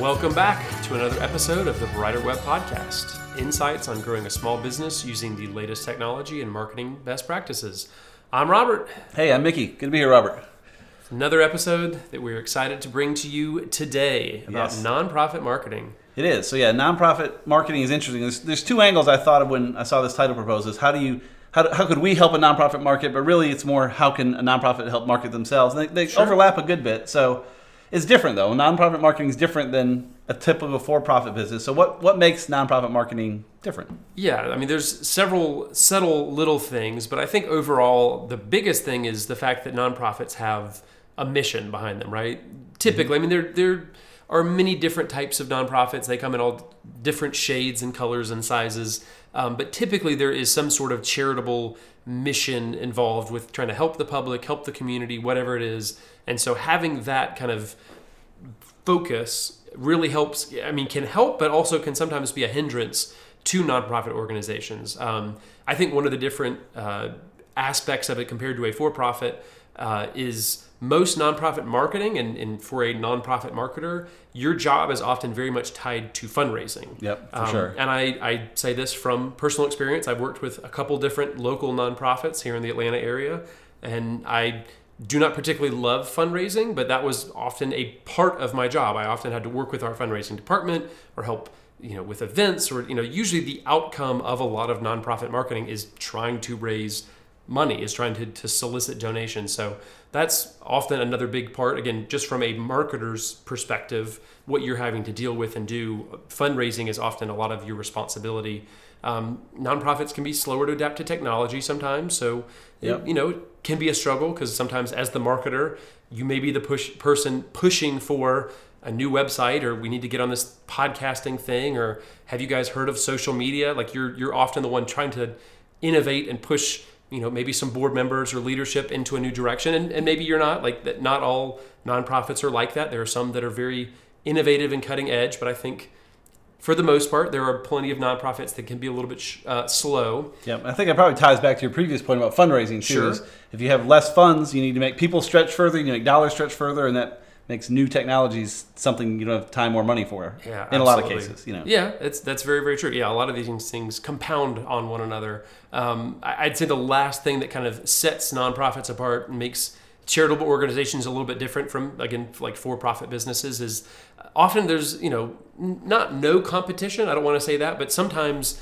Welcome back to another episode of the Brighter Web Podcast insights on growing a small business using the latest technology and marketing best practices. I'm Robert. Hey, I'm Mickey. Good to be here, Robert. Another episode that we're excited to bring to you today about Yes. nonprofit marketing. It is. So yeah, nonprofit marketing is interesting. There's, there's two angles I thought of when I saw this title proposed. Is how do you how, do, how could we help a nonprofit market? But really, it's more how can a nonprofit help market themselves? And they, they Sure. overlap a good bit. So it's different though. Nonprofit marketing is different than a typical for-profit business. So what what makes nonprofit marketing different? Yeah, I mean, there's several subtle little things, but I think overall the biggest thing is the fact that nonprofits have a mission behind them, right? Mm-hmm. Typically, I mean, there there are many different types of nonprofits. They come in all different shades and colors and sizes, um, but typically there is some sort of charitable mission involved with trying to help the public, help the community, whatever it is. And so having that kind of focus really helps i mean can help but also can sometimes be a hindrance to nonprofit organizations um, i think one of the different uh, aspects of it compared to a for-profit uh, is most nonprofit marketing and, and for a nonprofit marketer your job is often very much tied to fundraising Yep, for Um, sure. and I, I say this from personal experience i've worked with a couple different local nonprofits here in the atlanta area and i do not particularly love fundraising, but that was often a part of my job. I often had to work with our fundraising department or help, you know, with events or you know, usually the outcome of a lot of nonprofit marketing is trying to raise money, is trying to, to solicit donations. So that's often another big part. Again, just from a marketer's perspective, what you're having to deal with and do, fundraising is often a lot of your responsibility. Um, nonprofits can be slower to adapt to technology sometimes, so it- you know it can be a struggle because sometimes as the marketer, you may be the push person pushing for a new website or we need to get on this podcasting thing or have you guys heard of social media? Like you're you're often the one trying to innovate and push you know maybe some board members or leadership into a new direction and, and maybe you're not like that not all nonprofits are like that there are some that are very innovative and cutting edge but i think for the most part there are plenty of nonprofits that can be a little bit sh- uh, slow Yep, I think it probably ties back to your previous point about fundraising too. Sure. is If you have less funds, you need to make people stretch further, you need to make dollars stretch further, and that makes new technologies something you don't have time or money for. Yeah, in a lot of cases, you know. Yeah, it's that's very very true. Yeah, a lot of these things compound on one another. Um, I'd say the last thing that kind of sets nonprofits apart and makes charitable organizations a little bit different from again like for-profit businesses is often there's you know not no competition. I don't want to say that, but sometimes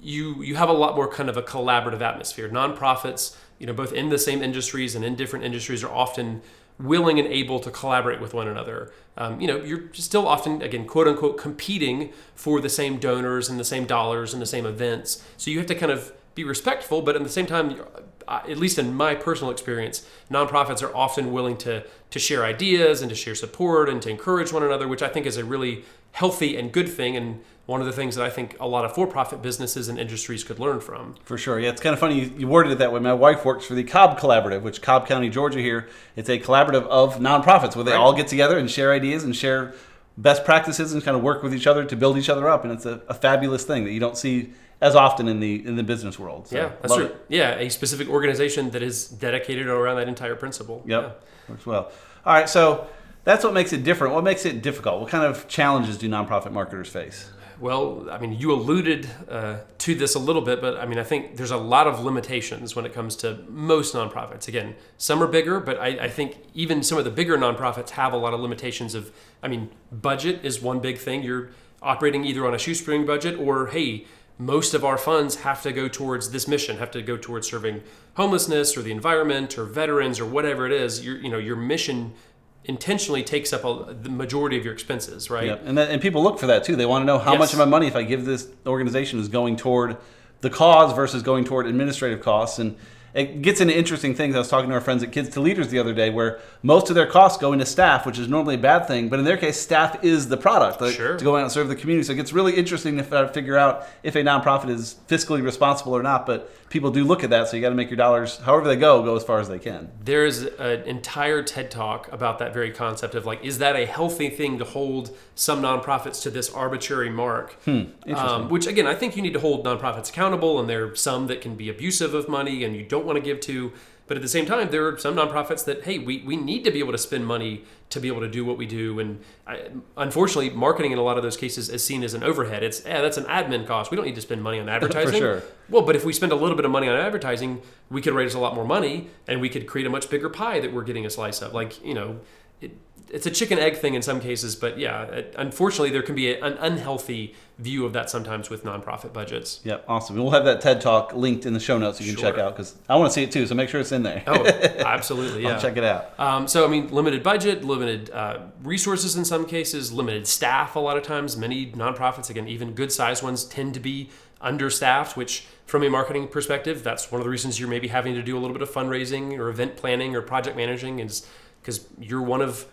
you you have a lot more kind of a collaborative atmosphere. Nonprofits, you know, both in the same industries and in different industries are often willing and able to collaborate with one another. Um, you know, you're still often, again, quote unquote, competing for the same donors and the same dollars and the same events. So you have to kind of be respectful, but at the same time, uh, at least in my personal experience, nonprofits are often willing to to share ideas and to share support and to encourage one another, which I think is a really healthy and good thing, and one of the things that I think a lot of for-profit businesses and industries could learn from. For sure. Yeah, it's kind of funny you, you worded it that way. My wife works for the Cobb Collaborative, which Cobb County, Georgia here. It's a collaborative of nonprofits where they Right. all get together and share ideas and share best practices and kind of work with each other to build each other up. And it's a, a fabulous thing that you don't see as often in the in the business world. So, yeah, that's true. it. Yeah, a specific organization that is dedicated around that entire principle. Yep. Works well. All right, so that's what makes it different. What makes it difficult? What kind of challenges do nonprofit marketers face? Well, I mean, you alluded uh, to this a little bit, but I mean, I think there's a lot of limitations when it comes to most nonprofits. Again, some are bigger, but I, I think even some of the bigger nonprofits have a lot of limitations. Of, I mean, budget is one big thing. You're operating either on a shoestring budget or, hey, most of our funds have to go towards this mission, have to go towards serving homelessness or the environment or veterans or whatever it is. Your, you know, your mission intentionally takes up a, the majority of your expenses, right? Yep. And that, and people look for that too. They want to know how Yes. much of my money, if I give this organization, is going toward the cause versus going toward administrative costs. And it gets into interesting things. I was talking to our friends at Kids to Leaders the other day, where most of their costs go into staff, which is normally a bad thing, but in their case, staff is the product like, Sure. to go out and serve the community. So it gets really interesting to figure out if a nonprofit is fiscally responsible or not. But people do look at that, so you got to make your dollars, however they go, go as far as they can. There's an entire TED talk about that very concept of like, is that a healthy thing to hold some nonprofits to this arbitrary mark? Um, which again, I think you need to hold nonprofits accountable, and there are some that can be abusive of money and you don't want to give to. But at the same time, there are some nonprofits that, hey, we, we need to be able to spend money to be able to do what we do. And I, unfortunately, marketing in a lot of those cases is seen as an overhead. It's, yeah, that's an admin cost. We don't need to spend money on advertising. sure. Well, but if we spend a little bit of money on advertising, we could raise a lot more money and we could create a much bigger pie that we're getting a slice of. Like, you know, it, it's a chicken egg thing in some cases, but yeah, it, unfortunately, there can be a, an unhealthy view of that sometimes with nonprofit budgets. Yep, awesome. We'll have that TED Talk linked in the show notes so you can Sure. check out because I want to see it too. So make sure it's in there. Oh, absolutely, yeah. I'll check it out. Um, so, I mean, limited budget, limited uh, resources in some cases, limited staff a lot of times. Many nonprofits, again, even good sized ones, tend to be understaffed, which, from a marketing perspective, that's one of the reasons you're maybe having to do a little bit of fundraising or event planning or project managing, is because you're one of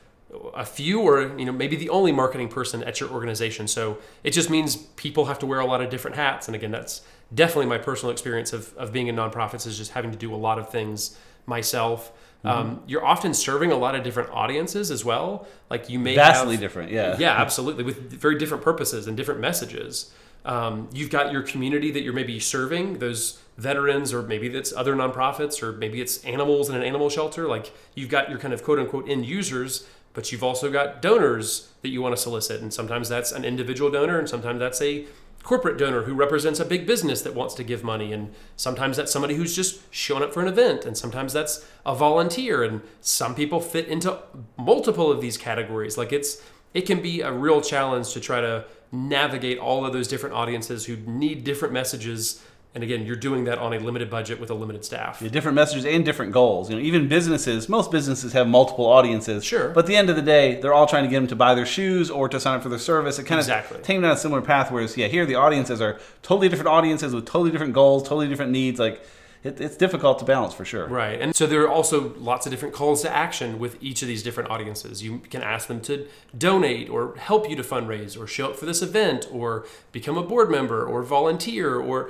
a few or you know maybe the only marketing person at your organization. So it just means people have to wear a lot of different hats. And again that's definitely my personal experience of, of being in nonprofits is just having to do a lot of things myself. Um, you're often serving a lot of different audiences as well. Like you may Vastly have, different, yeah. yeah absolutely with very different purposes and different messages. Um, you've got your community that you're maybe serving those veterans or maybe that's other nonprofits or maybe it's animals in an animal shelter. Like you've got your kind of quote unquote end users but you've also got donors that you want to solicit and sometimes that's an individual donor and sometimes that's a corporate donor who represents a big business that wants to give money and sometimes that's somebody who's just showing up for an event and sometimes that's a volunteer and some people fit into multiple of these categories. Like it's it can be a real challenge to try to navigate all of those different audiences who need different messages and again you're doing that on a limited budget with a limited staff Yeah, different messages and different goals. You know, even businesses, most businesses have multiple audiences. Sure. But at the end of the day, they're all trying to get them to buy their shoes or to sign up for their service. It kind Exactly. of taking down a similar path. Whereas, yeah, here the audiences are totally different audiences with totally different goals, totally different needs. Like, it, it's difficult to balance for sure. Right. And so there are also lots of different calls to action with each of these different audiences. You can ask them to donate or help you to fundraise or show up for this event or become a board member or volunteer or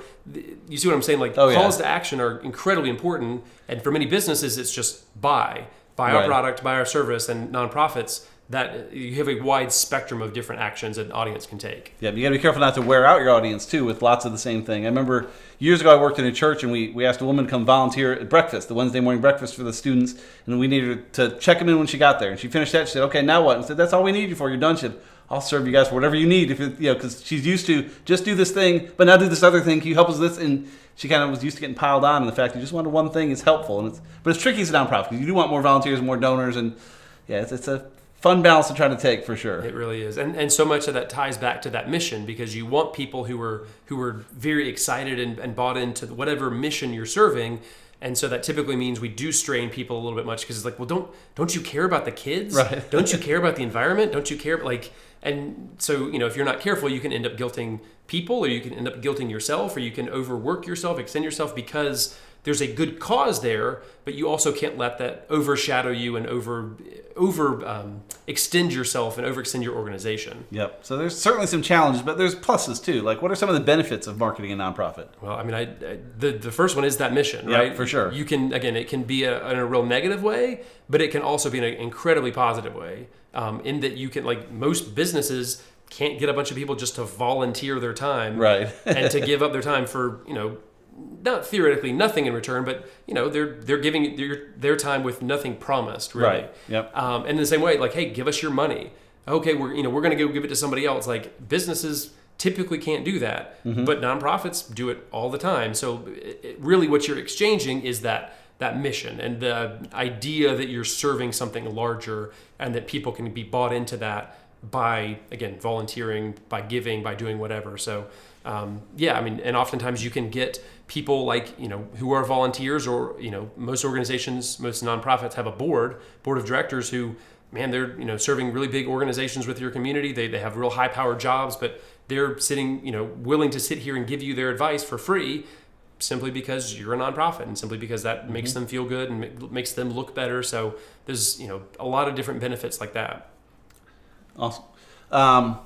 you see what I'm saying? Like Oh, yeah. calls to action are incredibly important. And for many businesses, it's just buy, buy our product, buy our service and nonprofits that you have a wide spectrum of different actions an audience can take. Yeah, you got to be careful not to wear out your audience too with lots of the same thing. I remember years ago I worked in a church and we, we asked a woman to come volunteer at breakfast, the Wednesday morning breakfast for the students, and we needed to check them in when she got there. And she finished that. She said, "Okay, now what?" And said, "That's all we need you for. You're done." She said, "I'll serve you guys for whatever you need if you know because she's used to just do this thing, but now do this other thing. Can you help us with this?" And she kind of was used to getting piled on, and the fact you just wanted one thing is helpful, and it's but it's tricky as a nonprofit because you do want more volunteers, more donors, and yeah, it's, it's a fun balance to try to take for sure. It really is, and and so much of that ties back to that mission because you want people who are who are very excited and, and bought into whatever mission you're serving, and so that typically means we do strain people a little bit much because it's like, well, don't don't you care about the kids? Right. don't you care about the environment? Don't you care like and so you know if you're not careful, you can end up guilting people, or you can end up guilting yourself, or you can overwork yourself, extend yourself because there's a good cause there, but you also can't let that overshadow you and over over um, extend yourself and overextend your organization. Yep. So there's certainly some challenges, but there's pluses too. Like, what are some of the benefits of marketing a nonprofit? Well, I mean, I, I the the first one is that mission, Yeah, right? for sure. You can again, it can be a, in a real negative way, but it can also be in an incredibly positive way. Um, in that you can like most businesses can't get a bunch of people just to volunteer their time, Right. and to give up their time for you know not theoretically nothing in return, but you know they're they're giving their their time with nothing promised, really. Right. Yep. Um, and in the same way, like, hey, give us your money. Okay, we're you know we're going to go give it to somebody else. Like businesses typically can't do that, but nonprofits do it all the time. So it, it- really, what you're exchanging is that that mission and the idea that you're serving something larger, and that people can be bought into that by again volunteering, by giving, by doing whatever. So um, yeah, I mean, and oftentimes you can get people like you know who are volunteers, or you know most organizations, most nonprofits have a board, board of directors who, man, they're you know serving really big organizations with your community. They they have real high powered jobs, but they're sitting you know willing to sit here and give you their advice for free. Simply because you're a nonprofit, and simply because that makes them feel good and makes them look better. So there's you know a lot of different benefits like that. Awesome. Um,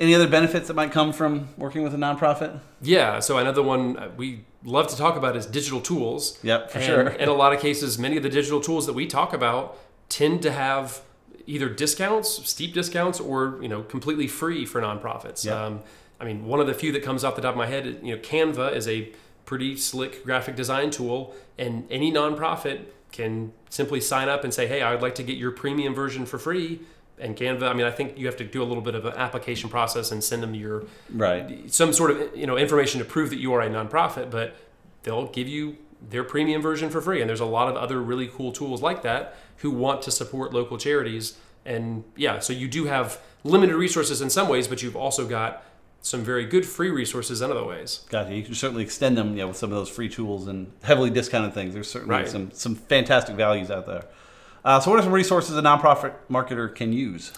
any other benefits that might come from working with a nonprofit? Yeah, so another one uh, we love to talk about is digital tools. Yep, for and sure. In a lot of cases, many of the digital tools that we talk about tend to have either discounts, steep discounts, or you know completely free for nonprofits. Yep. Um, I mean, one of the few that comes off the top of my head, you know, Canva is a pretty slick graphic design tool, and any nonprofit can simply sign up and say, "Hey, I would like to get your premium version for free." And Canva, I mean, I think you have to do a little bit of an application process and send them your Right. some sort of you know information to prove that you are a nonprofit, but they'll give you their premium version for free. And there's a lot of other really cool tools like that who want to support local charities. And yeah, so you do have limited resources in some ways, but you've also got some very good free resources in other ways. Gotcha. You can certainly extend them, you know, with some of those free tools and heavily discounted things. There's certainly Right. some some fantastic values out there. Uh, so, what are some resources a nonprofit marketer can use?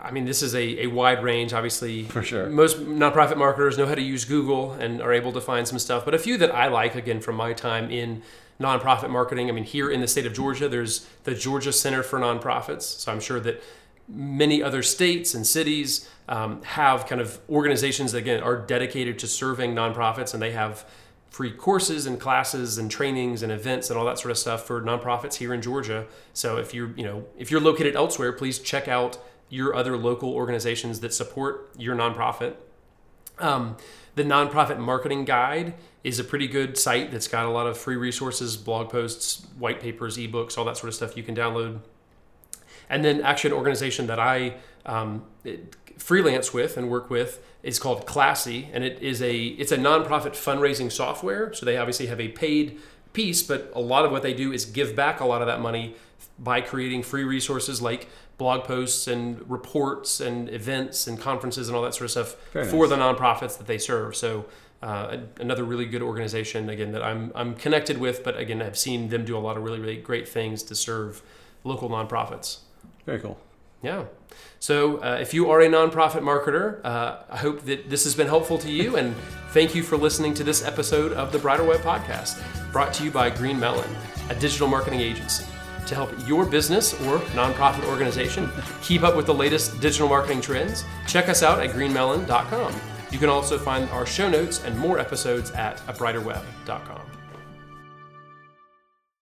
I mean, this is a, a wide range, obviously. For sure. Most nonprofit marketers know how to use Google and are able to find some stuff. But a few that I like, again, from my time in nonprofit marketing, I mean, here in the state of Georgia, there's the Georgia Center for Nonprofits. So I'm sure that many other states and cities um, have kind of organizations that, again, are dedicated to serving nonprofits and they have free courses and classes and trainings and events and all that sort of stuff for nonprofits here in Georgia. So if you're, you know, if you're located elsewhere, please check out your other local organizations that support your nonprofit. Um, the nonprofit marketing guide is a pretty good site that's got a lot of free resources, blog posts, white papers, ebooks, all that sort of stuff you can download. And then actually an organization that I um, freelance with and work with is called Classy, and it is a it's a nonprofit fundraising software. So they obviously have a paid piece, but a lot of what they do is give back a lot of that money by creating free resources like blog posts and reports and events and conferences and all that sort of stuff Very for nice. the nonprofits that they serve. So uh, another really good organization again that I'm I'm connected with, but again I've seen them do a lot of really really great things to serve local nonprofits. Very cool. Yeah. So uh, if you are a nonprofit marketer, uh, I hope that this has been helpful to you, and thank you for listening to this episode of the Brighter Web Podcast, brought to you by Green Melon, a digital marketing agency. To help your business or nonprofit organization keep up with the latest digital marketing trends, check us out at greenmelon.com. You can also find our show notes and more episodes at abrighterweb.com.